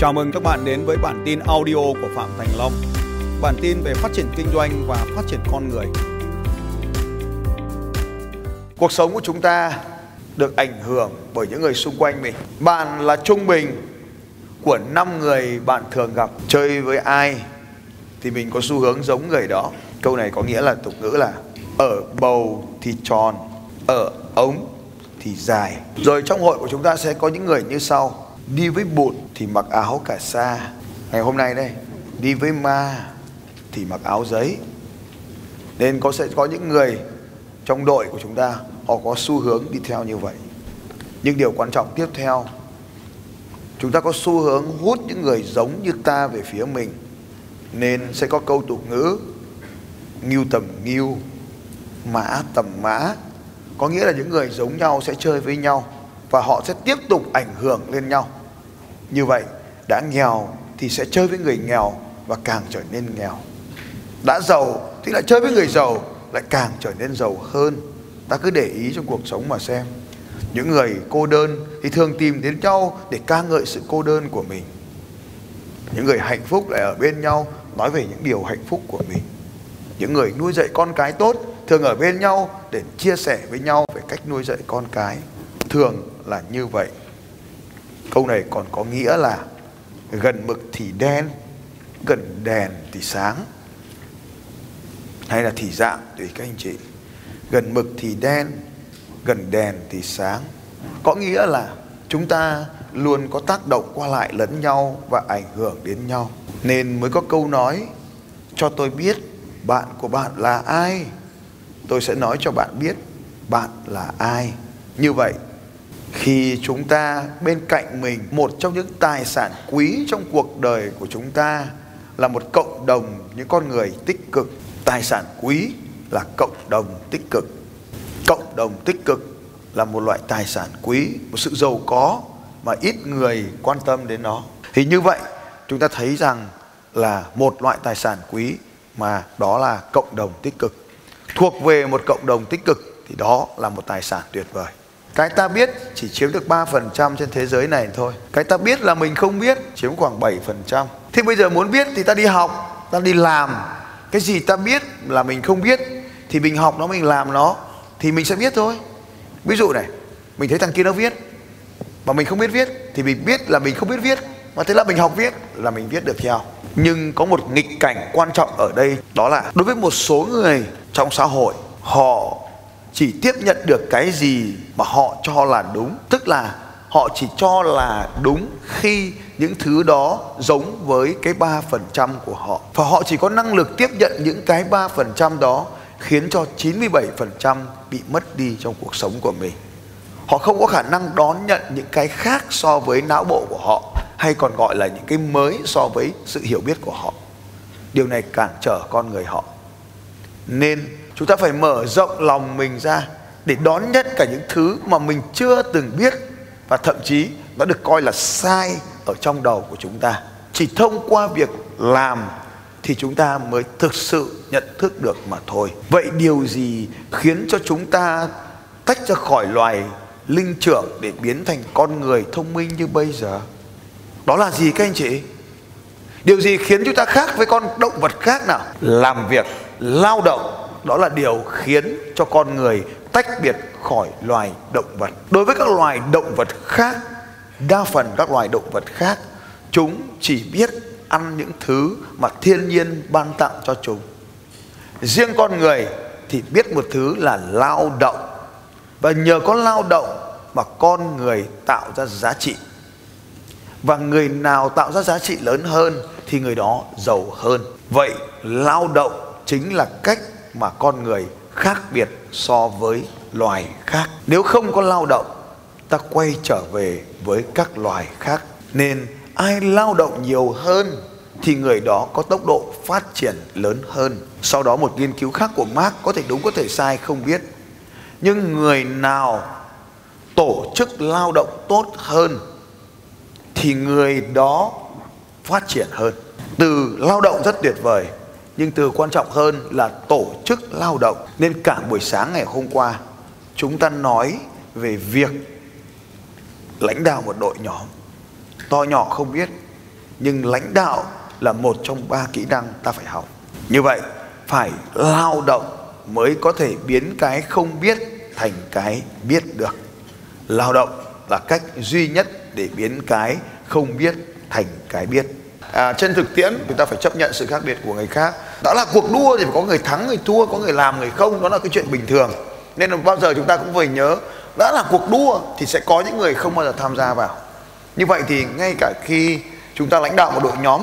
Chào mừng các bạn đến với bản tin audio của Phạm Thành Long. Bản tin về phát triển kinh doanh và phát triển con người. Cuộc sống của chúng ta được ảnh hưởng bởi những người xung quanh mình. Bạn là trung bình của 5 người bạn thường gặp. Chơi với ai thì mình có xu hướng giống người đó. Câu này có nghĩa là tục ngữ là ở bầu thì tròn, ở ống thì dài. Rồi trong hội của chúng ta sẽ có những người như sau. Đi với bụt thì mặc áo cả sa. Ngày hôm nay đây, đi với ma thì mặc áo giấy. Nên có sẽ có những người trong đội của chúng ta họ có xu hướng đi theo như vậy. Nhưng điều quan trọng tiếp theo chúng ta có xu hướng hút những người giống như ta về phía mình nên sẽ có câu tục ngữ ngưu tầm ngưu mã tầm mã có nghĩa là những người giống nhau sẽ chơi với nhau và họ sẽ tiếp tục ảnh hưởng lên nhau như vậy, đã nghèo thì sẽ chơi với người nghèo và càng trở nên nghèo. Đã giàu thì lại chơi với người giàu, lại càng trở nên giàu hơn. Ta cứ để ý trong cuộc sống mà xem. Những người cô đơn thì thường tìm đến nhau để ca ngợi sự cô đơn của mình. Những người hạnh phúc lại ở bên nhau nói về những điều hạnh phúc của mình. Những người nuôi dạy con cái tốt thường ở bên nhau để chia sẻ với nhau về cách nuôi dạy con cái. Thường là như vậy câu này còn có nghĩa là gần mực thì đen, gần đèn thì sáng. Hay là thì dạng, tùy các anh chị. Gần mực thì đen, gần đèn thì sáng. Có nghĩa là chúng ta luôn có tác động qua lại lẫn nhau và ảnh hưởng đến nhau. Nên mới có câu nói, cho tôi biết bạn của bạn là ai. Tôi sẽ nói cho bạn biết bạn là ai. Như vậy khi chúng ta bên cạnh mình, một trong những tài sản quý trong cuộc đời của chúng ta là một cộng đồng những con người tích cực. Tài sản quý là cộng đồng tích cực. Cộng đồng tích cực là một loại tài sản quý, một sự giàu có mà ít người quan tâm đến nó. Thì như vậy, chúng ta thấy rằng là một loại tài sản quý mà đó là cộng đồng tích cực. Thuộc về một cộng đồng tích cực thì đó là một tài sản tuyệt vời cái ta biết chỉ chiếm được 3% trên thế giới này thôi. Cái ta biết là mình không biết chiếm khoảng 7% thế bây giờ muốn biết thì ta đi học, ta đi làm. Cái gì ta biết là mình không biết, thì mình học nó, mình làm nó, thì mình sẽ biết thôi. Ví dụ này, mình thấy thằng kia nó viết, mà mình không biết viết, thì mình biết là mình không biết viết. Và thế là mình học viết là mình viết được theo. Nhưng có một nghịch cảnh quan trọng ở đây, đó là đối với một số người trong xã hội, họ chỉ tiếp nhận được cái gì mà họ cho là đúng tức là họ chỉ cho là đúng khi những thứ đó giống với cái 3% của họ và họ chỉ có năng lực tiếp nhận những cái 3% đó khiến cho 97% bị mất đi trong cuộc sống của mình. Họ không có khả năng đón nhận những cái khác so với não bộ của họ, hay còn gọi là những cái mới so với sự hiểu biết của họ. Điều này cản trở con người họ. Nên chúng ta phải mở rộng lòng mình ra để đón nhận cả những thứ mà mình chưa từng biết và thậm chí nó được coi là sai ở trong đầu của chúng ta. Chỉ thông qua việc làm thì chúng ta mới thực sự nhận thức được mà thôi. Vậy điều gì khiến cho chúng ta tách ra khỏi loài linh trưởng để biến thành con người thông minh như bây giờ? Đó là gì các anh chị? Điều gì khiến chúng ta khác với con động vật khác nào? Làm việc, lao động, đó là điều khiến cho con người tách biệt khỏi loài động vật. Đối với các loài động vật khác, đa phần các loài động vật khác, chúng chỉ biết ăn những thứ mà thiên nhiên ban tặng cho chúng. Riêng con người thì biết một thứ là lao động và nhờ có lao động mà con người tạo ra giá trị. Và người nào tạo ra giá trị lớn hơn thì người đó giàu hơn. Vậy lao động chính là cách mà con người khác biệt so với loài khác. Nếu không có lao động, ta quay trở về với các loài khác. Nên ai lao động nhiều hơn thì người đó có tốc độ phát triển lớn hơn. Sau đó một nghiên cứu khác của Mark có thể đúng có thể sai không biết. Nhưng người nào tổ chức lao động tốt hơn thì người đó phát triển hơn. Từ lao động rất tuyệt vời nhưng từ quan trọng hơn là tổ chức lao động. Nên cả buổi sáng ngày hôm qua, chúng ta nói về việc lãnh đạo một đội nhóm. To nhỏ không biết, nhưng lãnh đạo là một trong ba kỹ năng ta phải học. Như vậy, phải lao động mới có thể biến cái không biết thành cái biết được. Lao động là cách duy nhất để biến cái không biết thành cái biết à, trên thực tiễn chúng ta phải chấp nhận sự khác biệt của người khác. Đó là cuộc đua thì phải có người thắng người thua có người làm người không đó là cái chuyện bình thường. Nên là bao giờ chúng ta cũng phải nhớ đã là cuộc đua thì sẽ có những người không bao giờ tham gia vào. Như vậy thì ngay cả khi chúng ta lãnh đạo một đội nhóm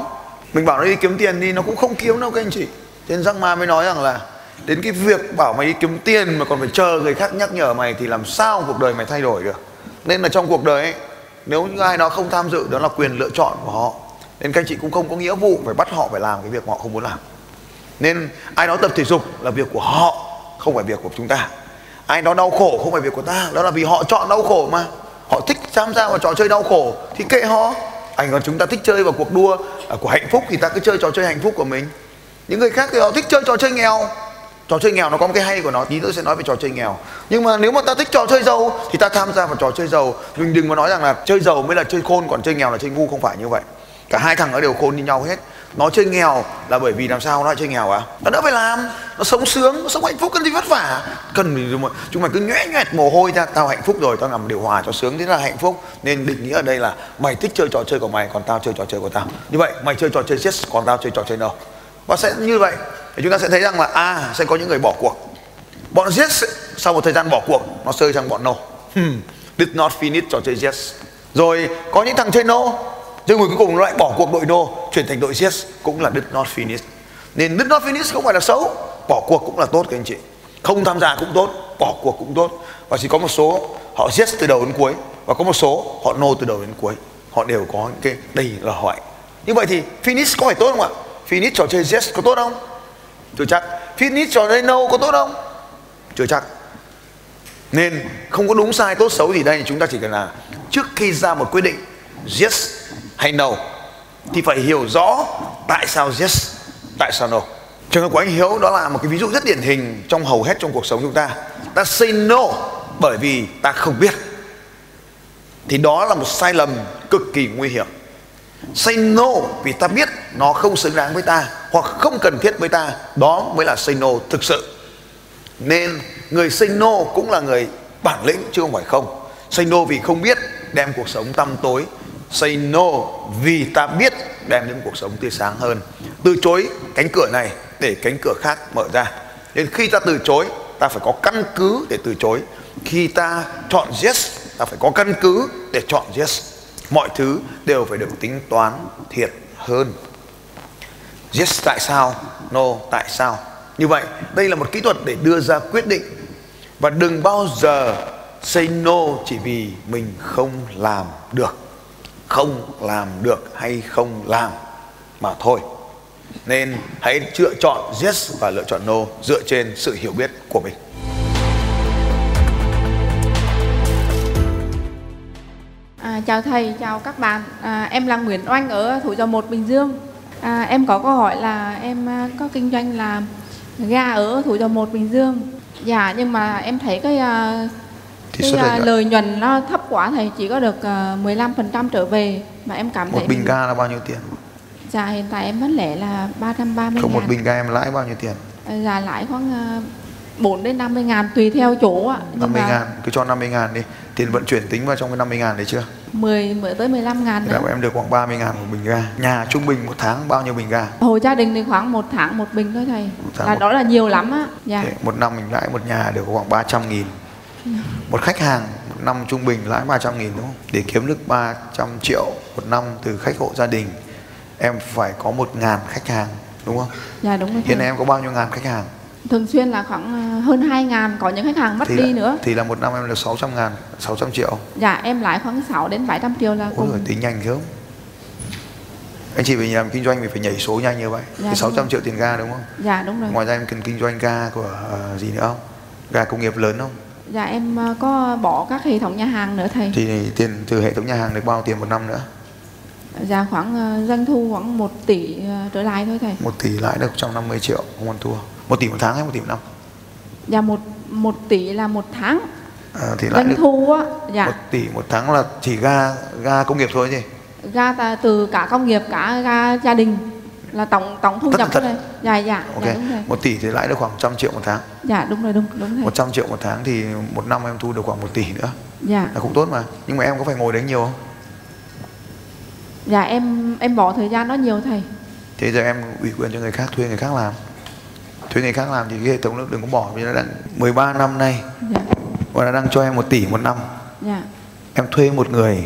mình bảo nó đi kiếm tiền đi nó cũng không kiếm đâu các anh chị. Trên răng ma mới nói rằng là đến cái việc bảo mày đi kiếm tiền mà còn phải chờ người khác nhắc nhở mày thì làm sao cuộc đời mày thay đổi được? Nên là trong cuộc đời ấy nếu như ai đó không tham dự đó là quyền lựa chọn của họ nên các anh chị cũng không có nghĩa vụ phải bắt họ phải làm cái việc mà họ không muốn làm. Nên ai đó tập thể dục là việc của họ, không phải việc của chúng ta. Ai đó đau khổ không phải việc của ta, đó là vì họ chọn đau khổ mà. Họ thích tham gia vào trò chơi đau khổ thì kệ họ. Anh còn chúng ta thích chơi vào cuộc đua à, của hạnh phúc thì ta cứ chơi trò chơi hạnh phúc của mình. Những người khác thì họ thích chơi trò chơi nghèo. Trò chơi nghèo nó có một cái hay của nó, tí nữa sẽ nói về trò chơi nghèo. Nhưng mà nếu mà ta thích trò chơi giàu thì ta tham gia vào trò chơi giàu. Mình đừng có nói rằng là chơi giàu mới là chơi khôn, còn chơi nghèo là chơi ngu, không phải như vậy cả hai thằng nó đều khôn như nhau hết. Nó chơi nghèo là bởi vì làm sao nó lại chơi nghèo à? Nó đỡ phải làm. Nó sống sướng nó sống hạnh phúc cần gì vất vả? Cần gì mà chúng mày cứ nhẽ nhẹt mồ hôi ra. Tao hạnh phúc rồi tao nằm điều hòa cho sướng thế là hạnh phúc. Nên định nghĩa ở đây là mày thích chơi trò chơi của mày còn tao chơi trò chơi của tao. Như vậy mày chơi trò chơi chết còn tao chơi trò chơi đâu và sẽ như vậy. Thì chúng ta sẽ thấy rằng là à sẽ có những người bỏ cuộc. Bọn giết sau một thời gian bỏ cuộc nó rơi sang bọn no hmm, did not finish trò chơi yes rồi có những thằng chơi no nhưng người cuối cùng nó lại bỏ cuộc đội no chuyển thành đội yes cũng là did not finish nên did not finish không phải là xấu, bỏ cuộc cũng là tốt các anh chị. Không tham gia cũng tốt, bỏ cuộc cũng tốt. Và chỉ có một số, họ yes từ đầu đến cuối, và có một số, họ no từ đầu đến cuối. Họ đều có những cái đây là hỏi như vậy thì finish có phải tốt không ạ? Finish trò chơi yes có tốt không? Chưa chắc. Finish trò chơi no có tốt không? Chưa chắc. Nên không có đúng sai, tốt xấu gì đây. Chúng ta chỉ cần là trước khi ra một quyết định yes hay no thì phải hiểu rõ tại sao yes, tại sao no. Trường hợp của anh hiếu đó là một cái ví dụ rất điển hình trong hầu hết trong cuộc sống chúng ta. Ta say no bởi vì ta không biết. Thì đó là một sai lầm cực kỳ nguy hiểm. Say no vì ta biết nó không xứng đáng với ta hoặc không cần thiết với ta, đó mới là say no thực sự. Nên người say no cũng là người bản lĩnh chứ không phải không. Say no vì không biết đem cuộc sống tăm tối say no vì ta biết đem đến cuộc sống tươi sáng hơn. Từ chối cánh cửa này để cánh cửa khác mở ra. Nên khi ta từ chối, ta phải có căn cứ để từ chối. Khi ta chọn yes, ta phải có căn cứ để chọn yes. Mọi thứ đều phải được tính toán thiệt hơn. Yes, tại sao? No, tại sao? Như vậy, đây là một kỹ thuật để đưa ra quyết định. Và đừng bao giờ say no chỉ vì mình không làm được không làm được hay không làm mà thôi nên hãy lựa chọn yes và lựa chọn no dựa trên sự hiểu biết của mình À, chào thầy, chào các bạn. À, em là Nguyễn Oanh ở Thủ Dầu Một, Bình Dương. À, em có câu hỏi là em à, có kinh doanh là ga ở Thủ Dầu Một, Bình Dương. Dạ, nhưng mà em thấy cái à, thì cái suất à, lợi nhuận lợi nhuận nó thấp quá thầy chỉ có được à, 15% trở về mà em cảm một thấy bình mình- ga là bao nhiêu tiền Dạ hiện tại em vẫn lẻ là 330 không một ngàn. bình ga em lãi bao nhiêu tiền À, Dạ lãi khoảng à, 4 đến 50 ngàn tùy theo chỗ ạ. Nhưng 50 mà ngàn cứ cho 50 ngàn đi tiền vận chuyển tính vào trong cái 50 ngàn đấy chưa 10 mới tới 15 ngàn nữa. em được khoảng 30 ngàn một bình ga nhà trung bình một tháng bao nhiêu bình ga Hồi gia đình thì khoảng một tháng một bình thôi thầy. Là một- đó là nhiều lắm á. Dạ. Thế một năm mình lãi một nhà được khoảng 300 nghìn một khách hàng một năm trung bình lãi 300 nghìn đúng không để kiếm được 300 triệu một năm từ khách hộ gia đình em phải có một ngàn khách hàng đúng không Dạ đúng rồi. hiện nay em có bao nhiêu ngàn khách hàng Thường xuyên là khoảng à, hơn 2 ngàn, có những khách hàng mất thì đi là, nữa. thì là một năm em được 600 ngàn 600 triệu Dạ em lãi khoảng 6 đến 700 triệu là Ôi cùng. giời, tính nhanh không anh chị về làm kinh doanh mình phải nhảy số nhanh như vậy Dạ, thì đúng 600 rồi. triệu tiền ga đúng không Dạ đúng rồi. ngoài ra em cần kinh doanh ga của ờ, gì nữa không ga công nghiệp lớn không Dạ em à, có bỏ các hệ thống nhà hàng nữa thầy. thì tiền từ hệ thống nhà hàng được bao tiền một năm nữa Dạ khoảng à, doanh thu khoảng 1 tỷ à, trở lại thôi thầy. một tỷ lãi được 150 triệu không ăn thua một tỷ một tháng hay một tỷ một năm Dạ một một tỷ là một tháng. à, thì lãi Doanh thu á. Dạ. một tỷ một tháng là chỉ ga ga công nghiệp thôi gì ga từ cả công nghiệp cả ga gia đình là tổng tổng thu Tất nhập tần thôi. Dạ dạ. Ok. dạ đúng rồi. Một tỷ thì lãi được khoảng trăm triệu một tháng. Dạ đúng rồi đúng đúng rồi. 100 triệu một tháng thì một năm em thu được khoảng một tỷ nữa. Dạ. Là cũng tốt mà. Nhưng mà em có phải ngồi đấy nhiều không? Dạ em em bỏ thời gian đó nhiều thầy. Thế giờ em ủy quyền cho người khác thuê người khác làm. Thuê người khác làm thì cái hệ thống nó đừng có bỏ vì nó đã 13 năm nay. Dạ. Và nó đang cho em một tỷ một năm. Dạ. Em thuê một người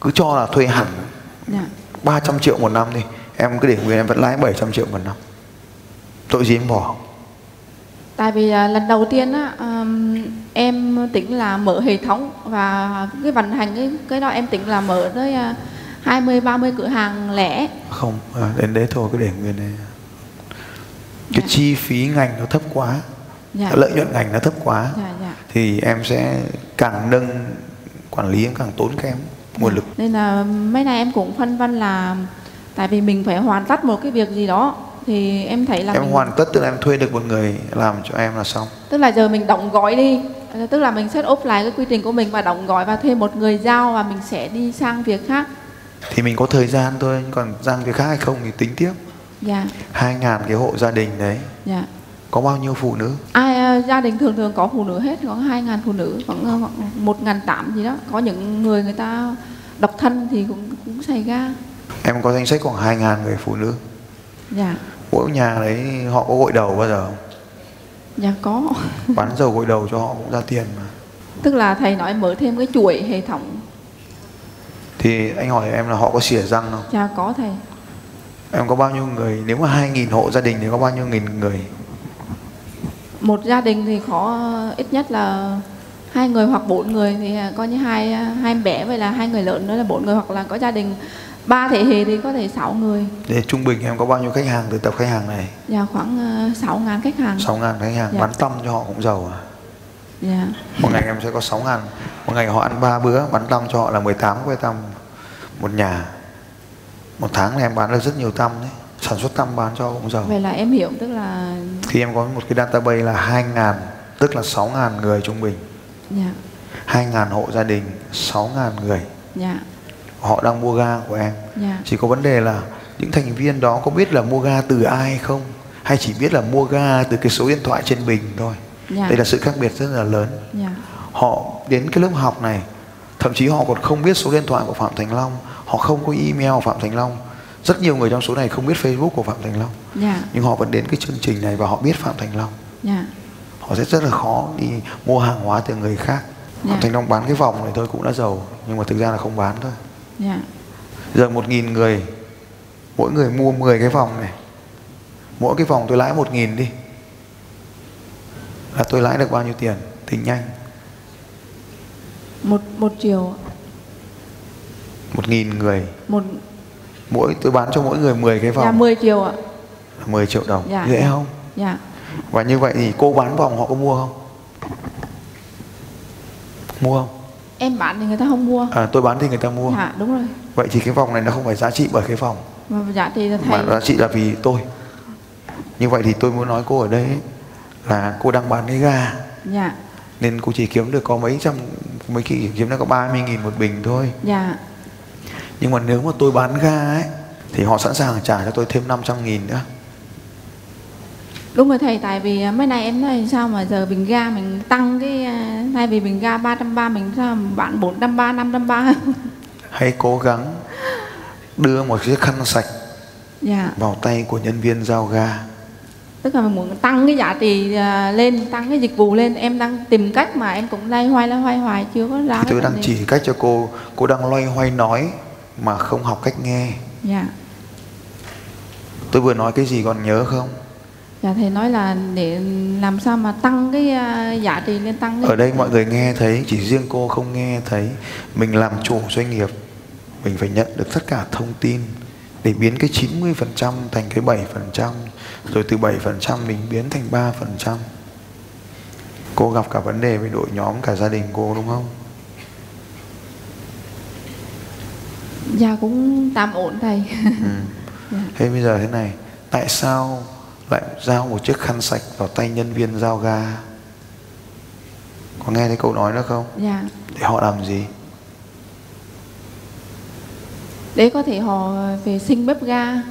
cứ cho là thuê hẳn dạ. 300 triệu một năm đi em cứ để nguyên em vẫn lãi 700 triệu một năm. Tội gì em bỏ? Tại vì à, lần đầu tiên á ừm, em tính là mở hệ thống và cái vận hành cái cái đó em tính là mở tới à, 20 30 cửa hàng lẻ. Không à, đến đấy thôi cứ để nguyên này cái Dạ. chi phí ngành nó thấp quá. Dạ. Lợi nhuận ngành nó thấp quá. Dạ dạ. Thì em sẽ càng nâng quản lý em càng tốn kém nguồn lực. Nên là mấy nay em cũng phân vân là tại vì mình phải hoàn tất một cái việc gì đó thì em thấy là em mình, hoàn tất tức là em thuê được một người làm cho em là xong. Tức là giờ mình động gói đi. Tức là mình set up lại cái quy trình của mình và động gói và thuê một người giao và mình sẽ đi sang việc khác. Thì mình có thời gian thôi còn sang cái khác hay không thì tính tiếp. Dạ. Hai ngàn cái hộ gia đình đấy. Dạ. Có bao nhiêu phụ nữ? Ai à, gia đình thường thường có phụ nữ hết có hai ngàn phụ nữ khoảng khoảng một ngàn tám gì đó. Có những người người ta độc thân thì cũng cũng xảy ra em có danh sách khoảng hai ngàn người phụ nữ. Dạ. Mỗi nhà đấy họ có gội đầu bao giờ không? Dạ có. Bán dầu gội đầu cho họ cũng ra tiền mà. Tức là thầy nói mở thêm cái chuỗi hệ thống. Thì anh hỏi em là họ có xỉa răng không? Dạ có thầy. Em có bao nhiêu người? Nếu mà hai nghìn hộ gia đình thì có bao nhiêu nghìn người? Một gia đình thì có ít nhất là hai người hoặc bốn người thì coi như hai hai bé với là hai người lớn nữa là bốn người. Hoặc là có gia đình ba thế hệ thì có thể sáu người. Để trung bình em có bao nhiêu khách hàng từ tập khách hàng này? Dạ khoảng ờ, sáu ngàn khách hàng. Sáu ngàn khách hàng Dạ. bán tâm cho họ cũng giàu à? Dạ. Một ngày em sẽ có 6 ngàn. Một ngày họ ăn ba bữa bán tăm cho họ là 18 que tăm. Một nhà một tháng này em bán được rất nhiều tăm đấy. Sản xuất tăm bán cho họ cũng giàu. Vậy là em hiểu tức là khi em có một cái database là 2 ngàn tức là 6 ngàn người trung bình. Dạ. 2 ngàn hộ gia đình 6 ngàn người. Dạ họ đang mua ga của em. Dạ. Chỉ có vấn đề là những thành viên đó có biết là mua ga từ ai không? Hay chỉ biết là mua ga từ cái số điện thoại trên bình thôi? Dạ. Đây là sự khác biệt rất là lớn. Dạ. Họ đến cái lớp học này thậm chí họ còn không biết số điện thoại của Phạm Thành Long. Họ không có email của Phạm Thành Long. Rất nhiều người trong số này không biết Facebook của Phạm Thành Long. Dạ. Nhưng họ vẫn đến cái chương trình này và họ biết Phạm Thành Long. Dạ. Họ sẽ rất là khó đi mua hàng hóa từ người khác. Dạ. Phạm Thành Long bán cái vòng này thôi cũng đã giàu nhưng mà thực ra là không bán thôi dạ. Giờ một nghìn người mỗi người mua 10 cái vòng này. Mỗi cái vòng tôi lãi một nghìn đi. Là tôi lãi được bao nhiêu tiền? Tính nhanh. Một một triệu một nghìn người. Một. Mỗi tôi bán cho mỗi người 10 cái vòng dạ 10 triệu ạ. Là 10 triệu đồng. Dạ. dễ không? Dạ. Và như vậy thì cô bán vòng họ có mua không? Mua không em bán thì người ta không mua. À, tôi bán thì người ta mua. Dạ đúng rồi. Vậy thì cái vòng này nó không phải giá trị bởi cái vòng. Và giá trị là mà thầy giá trị là vì tôi. Như vậy thì tôi muốn nói cô ở đây ấy, là cô đang bán cái ga dạ. Nên cô chỉ kiếm được có mấy trăm mấy kỳ kiếm được có 30 nghìn một bình thôi. Dạ. Nhưng mà nếu mà tôi bán ga ấy thì họ sẵn sàng trả cho tôi thêm 500 nghìn nữa đúng rồi thầy tại vì à, mấy nay em nói sao mà giờ bình ga mình tăng cái à, thay vì bình ga 330 mình sao bán 430 530 hãy cố gắng đưa một chiếc khăn sạch dạ. vào tay của nhân viên giao ga. Tức là mình muốn tăng cái giá trị à, lên tăng cái dịch vụ lên. Em đang tìm cách mà em cũng lay hoay lay hoay hoài chưa có ra thì tôi đang gì. chỉ cách cho cô cô đang loay hoay nói mà không học cách nghe. Dạ. Tôi vừa nói cái gì còn nhớ không dạ thầy nói là để làm sao mà tăng cái à, giá trị lên tăng cái ở đây mọi người nghe thấy chỉ riêng cô không nghe thấy mình làm chủ doanh nghiệp mình phải nhận được tất cả thông tin để biến cái 90% thành cái 7% rồi từ 7% mình biến thành 3% cô gặp cả vấn đề với đội nhóm cả gia đình cô đúng không dạ cũng tạm ổn thầy ừ. dạ. thế bây giờ thế này tại sao lại giao một chiếc khăn sạch vào tay nhân viên giao ga. Có nghe thấy câu nói đó không? Dạ. Để họ làm gì? Để có thể họ vệ sinh bếp ga.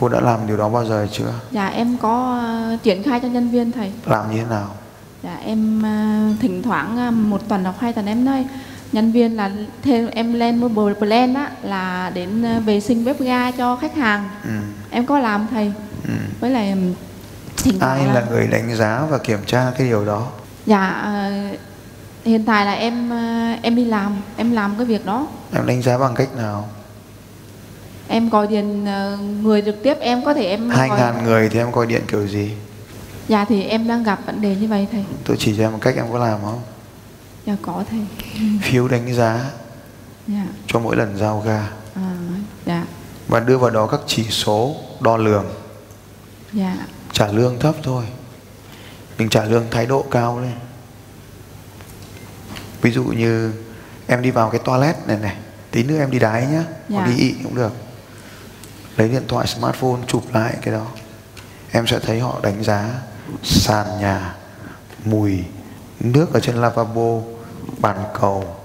Cô đã làm điều đó bao giờ chưa? dạ em có ờ, triển khai cho nhân viên thầy. Làm như thế nào? dạ em ờ, thỉnh thoảng ờ, một tuần hoặc hai tuần em nói nhân viên là thêm em lên một bộ plan á là đến vệ sinh bếp ga cho khách hàng. Ừ. em có làm thầy Ừ. với lại thoảng Ai là người đánh giá và kiểm tra cái điều đó? dạ ờ, hiện tại là em ờ, em đi làm em làm cái việc đó Em đánh giá bằng cách nào? em gọi điện ờ, người trực tiếp em có thể em Hai gọi- ngàn người thì em gọi điện kiểu gì? dạ thì em đang gặp vấn đề như vậy thầy Tôi chỉ cho em một cách em có làm không? dạ có thầy Phiếu đánh giá dạ cho mỗi lần giao ga à, dạ và đưa vào đó các chỉ số đo lường dạ. Trả lương thấp thôi. Mình trả lương thái độ cao lên ví dụ như em đi vào cái toilet này này tí nữa em đi đái nhá. Hoặc Dạ. đi ị cũng được. Lấy điện thoại smartphone chụp lại cái đó. Em sẽ thấy họ đánh giá sàn nhà mùi nước ở trên lavabo bàn cầu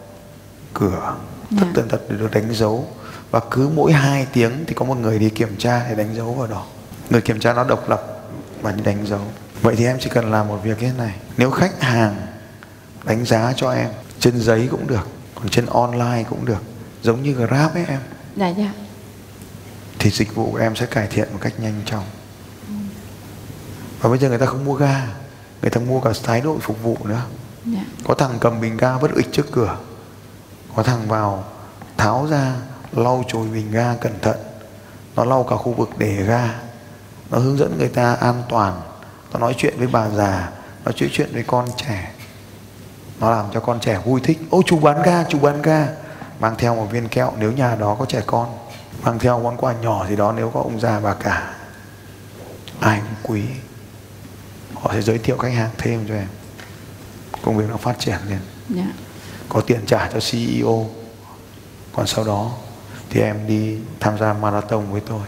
cửa. Tất Dạ. tần tật được đánh dấu. Và cứ mỗi 2 tiếng thì có một người đi kiểm tra để đánh dấu vào đó người kiểm tra nó độc lập và đánh dấu. Vậy thì em chỉ cần làm một việc như thế này. Nếu khách hàng đánh giá cho em trên giấy cũng được còn trên online cũng được giống như grab ấy em dạ dạ. thì dịch vụ của em sẽ cải thiện một cách nhanh chóng. Và bây giờ người ta không mua ga người ta mua cả thái độ phục vụ nữa. Dạ. Có thằng cầm bình ga vứt ịch trước cửa có thằng vào tháo ra lau chùi bình ga cẩn thận. Nó lau cả khu vực để ga nó hướng dẫn người ta an toàn. Nó nói chuyện với bà già nó nói chuyện với con trẻ. Nó làm cho con trẻ vui thích. Ô chú bán ga chú bán ga. Mang theo một viên kẹo nếu nhà đó có trẻ con. Mang theo món quà nhỏ gì đó nếu có ông già bà cả. Ai cũng quý. Họ sẽ giới thiệu khách hàng thêm cho em. Công việc nó phát triển lên dạ. Có tiền trả cho CEO còn sau đó thì em đi tham gia marathon với tôi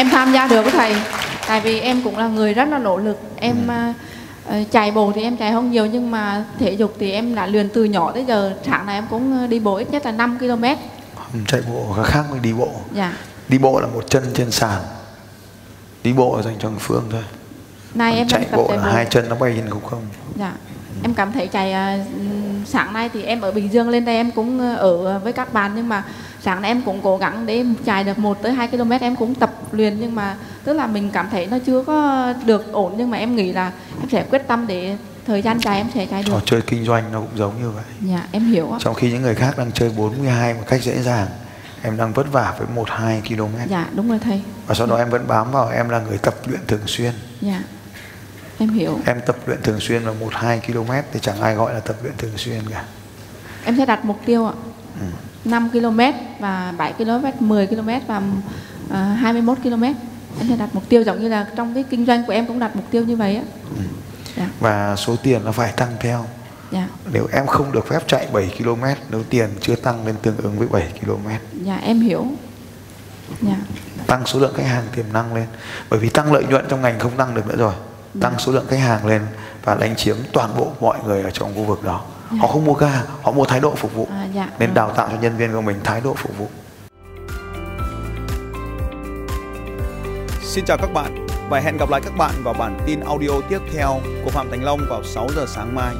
Em tham gia được với thầy. Tại vì em cũng là người rất là nỗ lực. Em Ừ. à, ờ, chạy bộ thì em chạy không nhiều Nhưng mà thể dục thì em đã luyện từ nhỏ tới giờ. Sáng nay em cũng ờ, đi bộ ít nhất là 5 km Ừ, chạy bộ khác với đi bộ. Dạ. Đi bộ là một chân trên sàn. Đi bộ là dành cho phương thôi. Nay em chạy bộ là hai chân nó bay trên không không. Dạ. Em cảm thấy chạy sáng nay thì em ở Bình Dương lên đây em cũng ờ, ở với các bạn. Nhưng mà sáng nay em cũng cố gắng để chạy được 1 tới 2 km em cũng tập luyện nhưng mà tức là mình cảm thấy nó chưa có được ổn nhưng mà em nghĩ là em sẽ quyết tâm để thời gian dài em sẽ chạy được. trò chơi kinh doanh nó cũng giống như vậy Dạ em hiểu ạ. trong khi những người khác đang chơi 42 một cách dễ dàng em đang vất vả với 1-2 km Dạ đúng rồi thầy. và sau đó em vẫn bám vào em là người tập luyện thường xuyên Dạ em hiểu. em tập luyện thường xuyên là 1-2 km thì chẳng ai gọi là tập luyện thường xuyên cả Em sẽ đặt mục tiêu ạ. Ừ. 5 km và 7 km, 10 km và uh, 21 km. Em sẽ đặt mục tiêu giống như là trong cái kinh doanh của em cũng đặt mục tiêu như vậy á. Dạ. và số tiền nó phải tăng theo Dạ. nếu em không được phép chạy 7 km nếu tiền chưa tăng lên tương ứng với 7 km Dạ em hiểu. Dạ. tăng số lượng khách hàng tiềm năng lên bởi vì tăng lợi nhuận trong ngành không tăng được nữa rồi tăng số lượng khách hàng lên và đánh chiếm toàn bộ mọi người ở trong khu vực đó họ không mua ga họ mua thái độ phục vụ À, dạ. nên đào tạo cho nhân viên của mình thái độ phục vụ Xin chào các bạn và hẹn gặp lại các bạn vào bản tin audio tiếp theo của Phạm Thành Long vào 6 giờ sáng mai.